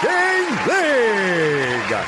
Talking League.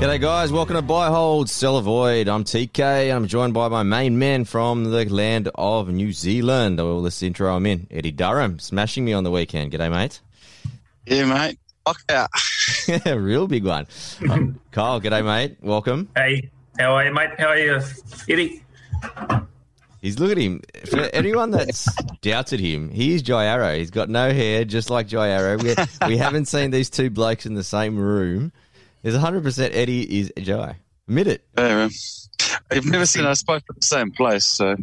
G'day, guys. Welcome to Buy, Hold, Sell, Avoid. I'm TK. And I'm joined by my main man from the land of New Zealand. Well, this intro I'm in, Eddie Durham, smashing me on the weekend. G'day, mate. Yeah, mate. Fuck out. Real big one. Um, Kyle, g'day, mate. Welcome. Hey, how are you, mate? How are you, Eddie? He's look at him. For anyone that's doubted him, he is Jai Arrow. He's got no hair, just like Jai Arrow. We, we haven't seen these two blokes in the same room. There's 100% Eddie is Jai. Admit it. Yeah, man. I've never seen us both at the same place, so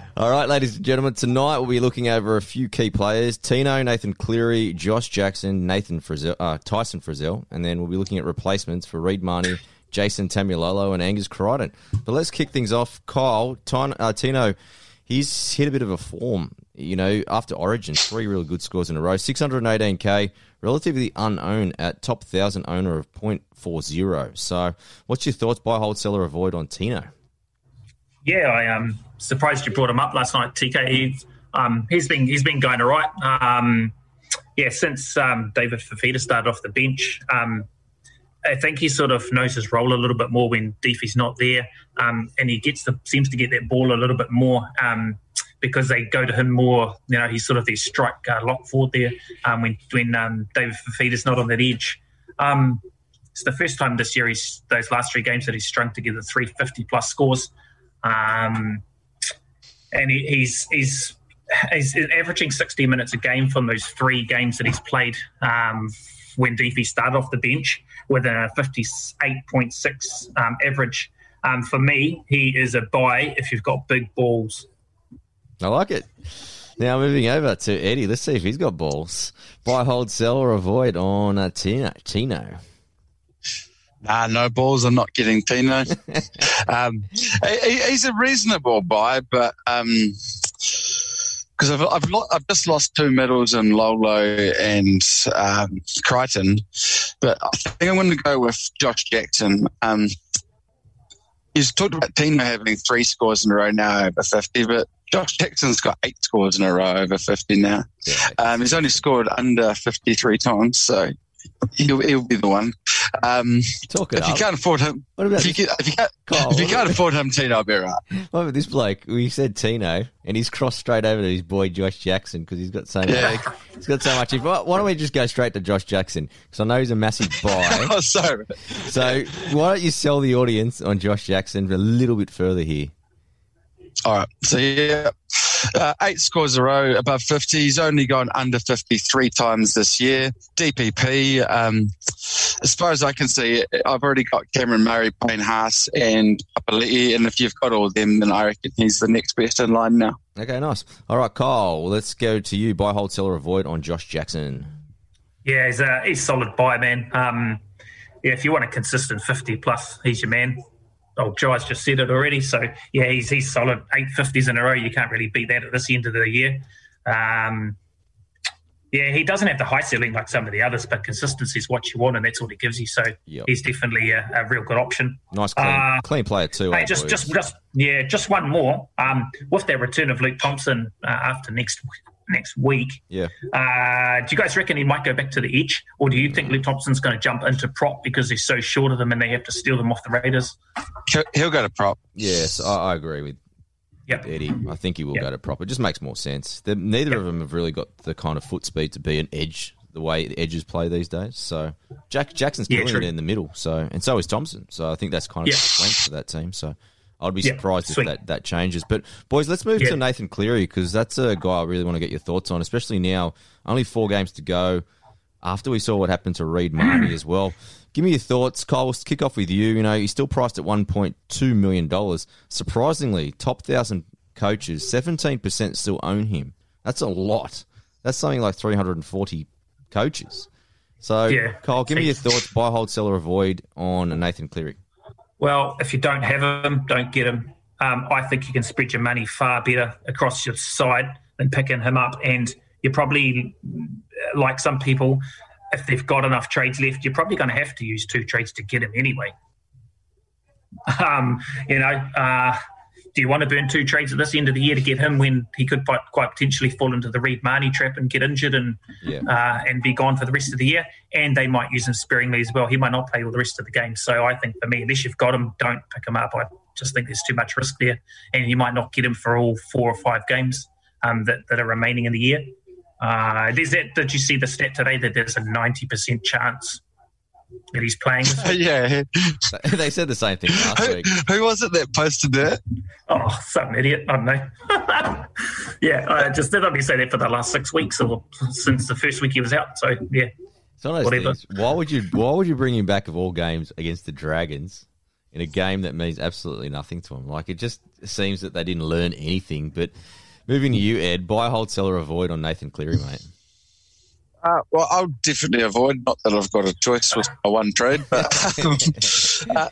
All right, ladies and gentlemen, tonight we'll be looking over a few key players: Tino, Nathan Cleary, Josh Jackson, Nathan Frizell, uh, Tyson Frizell, and then we'll be looking at replacements for Reed Mahoney, Jason Taumalolo, and Angus Crichton. But let's kick things off. Kyle, Tin- uh, Tino, he's hit a bit of a form. You know, after Origin, three really good scores in a row, 618k, relatively unowned at top thousand owner of 0.40. So, what's your thoughts? Buy, hold, sell, or avoid on Tino? Yeah, I am um, surprised you brought him up last night, TK. He's, um, he's been he's been going all right. Um, yeah, since um, David Fifita started off the bench, um, I think he sort of knows his role a little bit more when Deefy's not there, um, and he gets the seems to get that ball a little bit more um, because they go to him more. You know, he's sort of their strike uh, lock forward there um, when when um, David Fifita's not on that edge. Um, it's the first time this year he's those last three games that he's strung together 350 plus scores, um, and he, he's he's he's averaging 60 minutes a game from those three games that he's played when Deefy started off the bench with a 58.6 um, average. Um, for me, he is a buy if you've got big balls. I like it. Now moving over to Eddie. Let's see if he's got balls. Buy, hold, sell, or avoid on uh, Tino. Tino. nah, no balls. I'm not getting Tino. um, he, he's a reasonable buy, but um, because I've I've, lo- I've just lost two medals in Lolo and um, Crichton, but I think I'm going to go with Josh Jackson. Um, he's talked about Tino having three scores in a row now over 50, but Josh Jackson's got eight scores in a row over 50 now. Yeah. Um, he's only scored under 53 times, so he'll, he'll be the one. Um, Talk it if you can't afford him, What about if you, can, if you can't, Carl, if you can't afford him, Tino, I'll be right. What about this bloke? We said Tino, and he's crossed straight over to his boy Josh Jackson because he's got so much. Yeah. He's got so much. Why why don't we just go straight to Josh Jackson? Because I know he's a massive buy. Oh, sorry. so why don't you sell the audience on Josh Jackson a little bit further here? All right. So, yeah, uh, eight scores a row above 50. He's only gone under 53 times this year. DPP, um, as far as I can see, I've already got Cameron Murray, Payne Haas, and Papali'i. And if you've got all of them, then I reckon he's the next best in line now. Okay, nice. All right, Kyle. Let's go to you. Buy, hold, sell, or avoid on Josh Jackson. Yeah, he's a he's solid buy, man. Um, yeah, if you want a consistent 50 plus, he's your man. Oh, Jai's just said it already. So, yeah, he's he's solid. eight fifties in a row. You can't really beat that at this end of the year. Um, yeah, he doesn't have the high ceiling like some of the others, but consistency is what you want, and that's what he gives you. So, Yep. he's definitely a, a real good option. Nice, clean, Uh, clean player too. Hey, just, boys. just, just, yeah, just one more. Um, with the return of Luke Thompson uh, after next next week, yeah. uh, do you guys reckon he might go back to the edge, or do you think Luke Thompson's going to jump into prop because he's so short of them and they have to steal them off the Raiders? He'll, he'll go to prop. Yes, I, I agree with Yep. Eddie. I think he will Yep. go to prop. It just makes more sense. The, neither of them have really got the kind of foot speed to be an edge the way the edges play these days. So Jack Jackson's Yeah, killing true. it in the middle. So and so is Thompson. So I think that's kind of Yeah. the strength for that team. So I'd be Yeah, surprised sweet. if that, that changes. But boys, let's move Yeah. to Nathan Cleary because that's a guy I really want to get your thoughts on, especially now. Only four games to go. After we saw what happened to Reed Mahoney as well. Give me your thoughts, Kyle. We'll kick off with you. You know, he's still priced at one point two million dollars. Surprisingly, top thousand coaches, seventeen percent still own him. That's a lot. That's something like three hundred and forty coaches. So, Yeah. Kyle, give me your thoughts. Buy, hold, sell, or avoid on Nathan Cleary. Well, if you don't have him, don't get him. Um, I think you can spread your money far better across your side than picking him up. And you're probably, like some people, if they've got enough trades left, you're probably going to have to use two trades to get him anyway. Um, you know, uh, do you want to burn two trades at this end of the year to get him when he could quite, quite potentially fall into the Reed Mahoney trap and get injured and Yeah. uh, and be gone for the rest of the year? And they might use him sparingly as well. He might not play all the rest of the game. So I think for me, unless you've got him, don't pick him up. I just think there's too much risk there, and you might not get him for all four or five games um, that, that are remaining in the year. Uh, there's that. Did you see the stat today that there's a 90% chance that he's playing? yeah. they said the same thing last Who, week. who was it that posted that? Oh, some idiot. I don't know. yeah, I just did only say that for the last six weeks or since the first week he was out. So, yeah. It's one of those Whatever. things. Why would you? Why would you bring him back of all games against the Dragons in a game that means absolutely nothing to him? Like it just seems that they didn't learn anything. But moving to you, Ed, buy, hold, sell, or avoid on Nathan Cleary, mate. Uh, well, I'll definitely avoid. Not that I've got a choice with my one trade, but uh,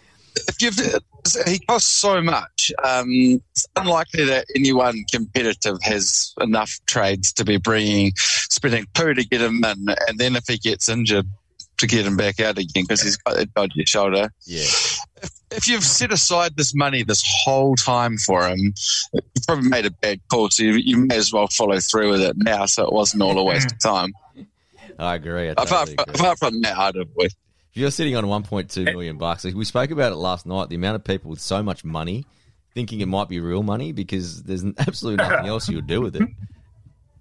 if you've, he costs so much. Um, it's unlikely that anyone competitive has enough trades to be bringing, spending poo to get him in, and then if he gets injured, to get him back out again because he's got a dodgy shoulder. Yeah, If you've set aside this money this whole time for him, you probably made a bad call. So you, you may as well follow through with it now, so it wasn't all a waste of time. I agree. I apart, totally from, agree. apart from that, I'd avoid. If you're sitting on 1.2 million bucks, like we spoke about it last night, the amount of people with so much money thinking it might be real money because there's absolutely nothing else you'll do with it.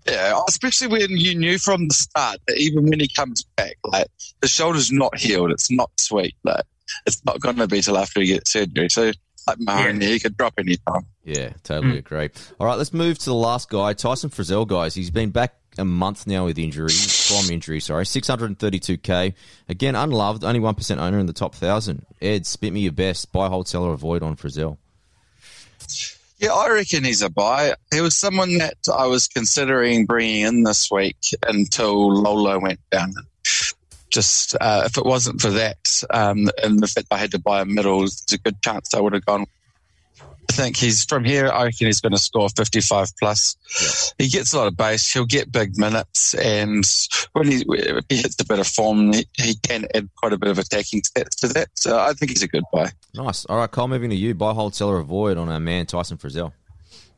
Yeah, especially when you knew from the start that even when he comes back, like the shoulder's not healed, it's not sweet. Like it's not going to be till after he gets surgery. So like Mahoney, he could drop anytime. Yeah, totally hmm. agree. All right, let's move to the last guy, Tyson Frizell, guys. He's been back a month now with injury, from injury, sorry. 632k. Again, unloved, only 1% owner in the top 1,000. Ed, spit me your best. Buy, hold, sell, or avoid on Frizell. Yeah, I reckon he's a buy. He was someone that I was considering bringing in this week until Lolo went down. Just uh, if it wasn't for that, um, and the fact I had to buy a middle, there's a good chance I would have gone. I think he's from here. I reckon he's going to score 55 plus. He gets a lot of base. He'll get big minutes, and when he if he hits a bit of form, he, he can add quite a bit of attacking stats to that. So I think he's a good buy. Nice. All right, Cole, moving to you. Buy, hold, sell, or avoid on our man, Tyson Frizell.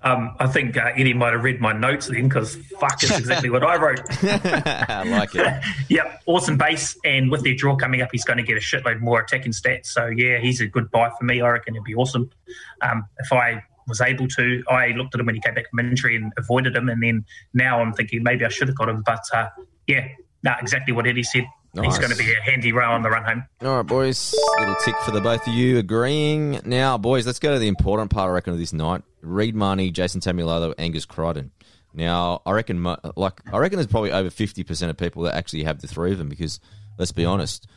Um, I think uh, Eddie might have read my notes then because fuck, it's exactly what I wrote. I like it. yep, awesome base, and with their draw coming up, he's going to get a shitload more attacking stats. So yeah, he's a good buy for me. I reckon he'll be awesome. Um, if I was able to, I looked at him when he came back from injury and avoided him, and then now I'm thinking maybe I should have got him. But uh, yeah, no, exactly what Eddie said. Nice. He's going to be a handy rail on the run home. All right, boys. Little tick for the both of you agreeing. Now, boys, let's go to the important part, I reckon, of this night. Reed Mahoney, Jason Taumalolo, Angus Crichton. Now, I reckon, like, I reckon there's probably over 50% of people that actually have the three of them because, let's be honest,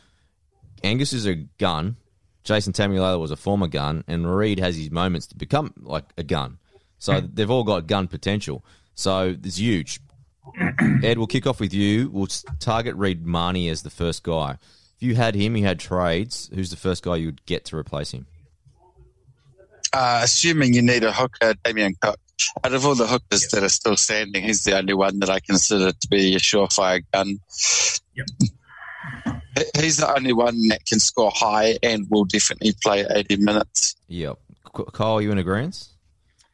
Angus is a gun, Jason Taumalolo was a former gun, and Reed has his moments to become, like, a gun. So hmm. they've all got gun potential. So it's huge. Ed, we'll kick off with you. We'll target Reed Mahoney as the first guy. If you had him, you had trades. Who's the first guy you would get to replace him? Uh, assuming you need a hooker, Damien Cook. Out of all the hookers that are still standing, he's the only one that I consider to be a surefire gun. Yep. He's the only one that can score high and will definitely play 80 minutes. Yep. K- Kyle, you in agreement?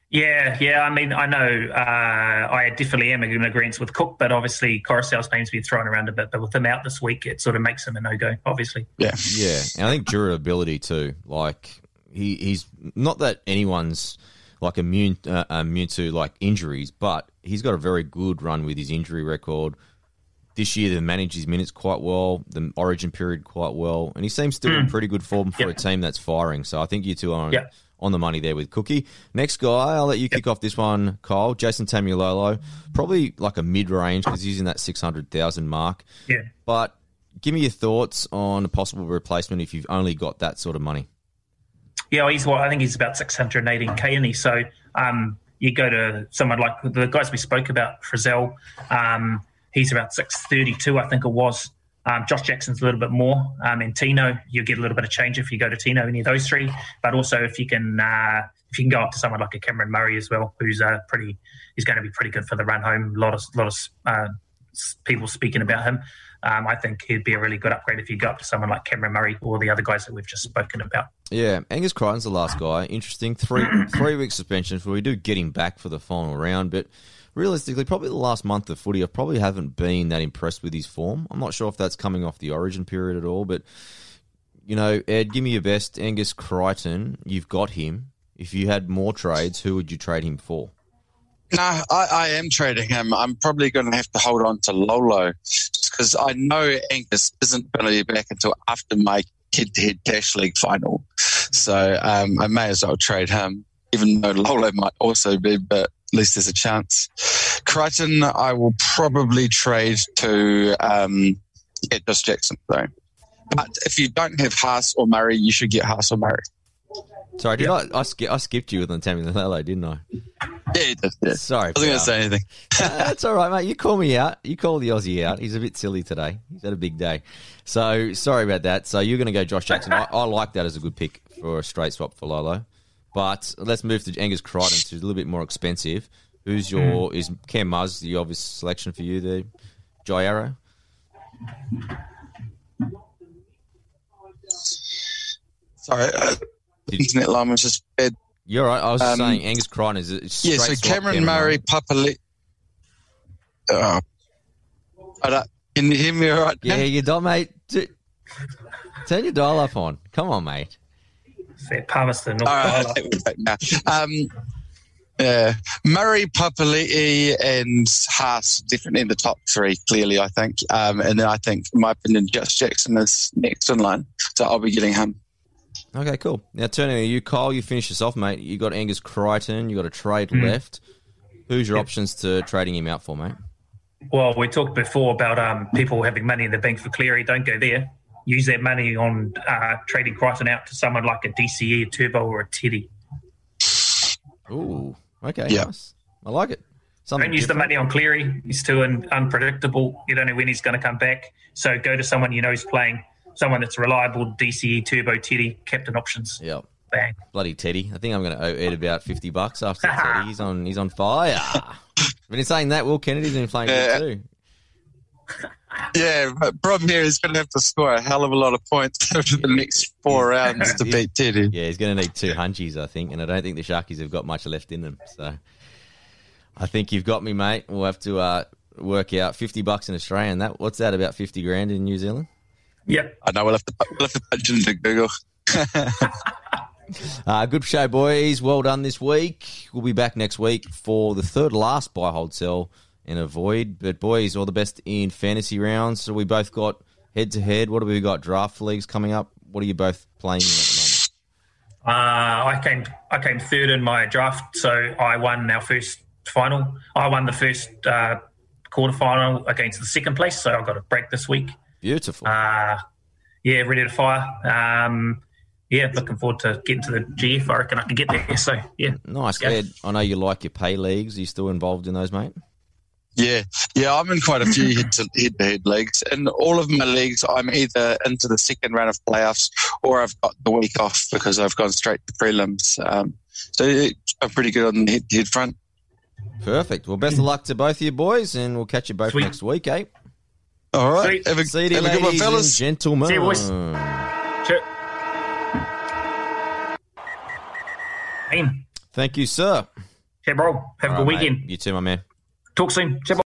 Yeah, yeah. I mean, I know uh, I definitely am in agreement with Cook, but obviously Coruscant's name's been thrown around a bit. But with him out this week, it sort of makes him a no go. Obviously, Yeah. Yeah, and I think durability too. Like he, he's not that anyone's like immune uh, immune to like injuries, but he's got a very good run with his injury record. This year, they managed his minutes quite well, the Origin period quite well, and he seems still in pretty good form for Yep. a team that's firing. So I think you two are on, Yep. On the money there with Cookie. Next guy, I'll let you kick off this one, Kyle. Jason Taumalolo, probably like a mid range because he's in that six hundred thousand mark yeah. but give me your thoughts on a possible replacement if you've only got that sort of money. Yeah, well, he's what I think he's about 618k, and he so um, you go to someone like the guys we spoke about, Frizell. Um, he's about 632, I think it was. Um, Josh Jackson's a little bit more, um, and Tino, you get a little bit of change if you go to Tino, any of those three. But also, if you can, uh, if you can go up to someone like a Cameron Murray as well, who's uh, pretty, he's going to be pretty good for the run home. A lot of, lot of uh, people speaking about him. Um, I think he'd be a really good upgrade if you go up to someone like Cameron Murray or the other guys that we've just spoken about. Yeah, Angus Crichton's the last guy. Interesting. Three three week suspension. For we do get him back for the final round, but realistically, probably the last month of footy, I probably haven't been that impressed with his form. I'm not sure if that's coming off the Origin period at all, but you know, Ed, give me your best. Angus Crichton, you've got him. If you had more trades, who would you trade him for? No, I, I am trading him. I'm probably going to have to hold on to Lolo just because I know Angus isn't going to be back until after my head-to-head Cash League final. So um, I may as well trade him, even though Lolo might also be, but least there's a chance. Crichton, I will probably trade to um, get Josh Jackson, though. But if you don't have Haas or Murray, you should get Haas or Murray. Sorry, did I, I, sk- I skipped you with the Tammy Lalo, didn't I? Yeah, you did, yeah. Sorry. I wasn't going to say anything. That's all right, mate. You call me out. You call the Aussie out. He's a bit silly today. He's had a big day. So sorry about that. So you're going to go Josh Jackson. I, I like that as a good pick for a straight swap for Lolo. But let's move to Angus Crichton, who's a little bit more expensive. Who's your is Cam Muzz the obvious selection for you there, Jai Arrow? Sorry, uh, internet line was just bad. You're right. I was Um, saying Angus Crichton is a Yeah, so swap Cameron Cam Murray, Papali. Oh. I can you hear me all right? Yeah, you don't, mate. Turn your dial up on. Come on, mate. Fair Palmerston, North All right, Carolina. I'll take back now. Um, yeah, Murray, Papali'i, and Haas definitely in the top three. Clearly, I think. Um, and then I think, in my opinion, Josh Jackson is next in line, so I'll be getting him. Okay, cool. Now turning to you, Kyle. You finish this off, mate. You got Angus Crichton. You got a trade Hmm. left. Who's your options to trading him out for, mate? Well, we talked before about um, people having money in the bank for Cleary. Don't go there. Use that money on uh, trading Crichton out to someone like a DCE, a Turbo, or a Teddy. Ooh, okay, Yeah. nice. I like it. Something Don't use the money on Cleary. He's too un- unpredictable. You don't know when he's going to come back. So go to someone you know is playing, someone that's reliable, DCE, Turbo, Teddy, captain options. Yeah, Bang. bloody Teddy. I think I'm going to owe Ed about fifty bucks after Teddy. He's on. He's on fire. Been saying that Will Kennedy's been playing Yeah. good too. Yeah, but problem here is going to have to score a hell of a lot of points over the next four rounds to beat Teddy. Yeah, he's going to need two hunchies, I think, and I don't think the Sharkies have got much left in them. So, I think you've got me, mate. We'll have to uh, work out fifty bucks in Australian. That what's that? About fifty grand in New Zealand. Yep. I know we'll have to we'll have to punch into Google. Uh, good show, boys. Well done this week. We'll be back next week for the third last buy, hold, sell, and avoid. But, boys, all the best in fantasy rounds. So, we both got head to head. What have we got? Draft leagues coming up. What are you both playing in at the moment? Uh, I came I came third in my draft, so I won our first final. I won the first uh, quarterfinal against the second place, so I got a break this week. Beautiful. Uh, yeah, ready to fire. Um, yeah, looking forward to getting to the GF. I reckon I can get there. So yeah, nice. Ed, I know you like your pay leagues. Are you still involved in those, mate? Yeah, yeah, I'm in quite a few head to head to head leagues, and all of my leagues, I'm either into the second round of playoffs or I've got the week off because I've gone straight to prelims. Um, so I'm pretty good on the head head front. Perfect. Well, best of luck to both of you boys, and we'll catch you both Sweet. next week, eh? All right, Sweet. have a, See you, have a good one, ladies and fellas. gentlemen. See you, boys. sure. Thank you, sir. Yeah, bro. Have a good right, mate. weekend. You too, my man. Talk soon. Ciao.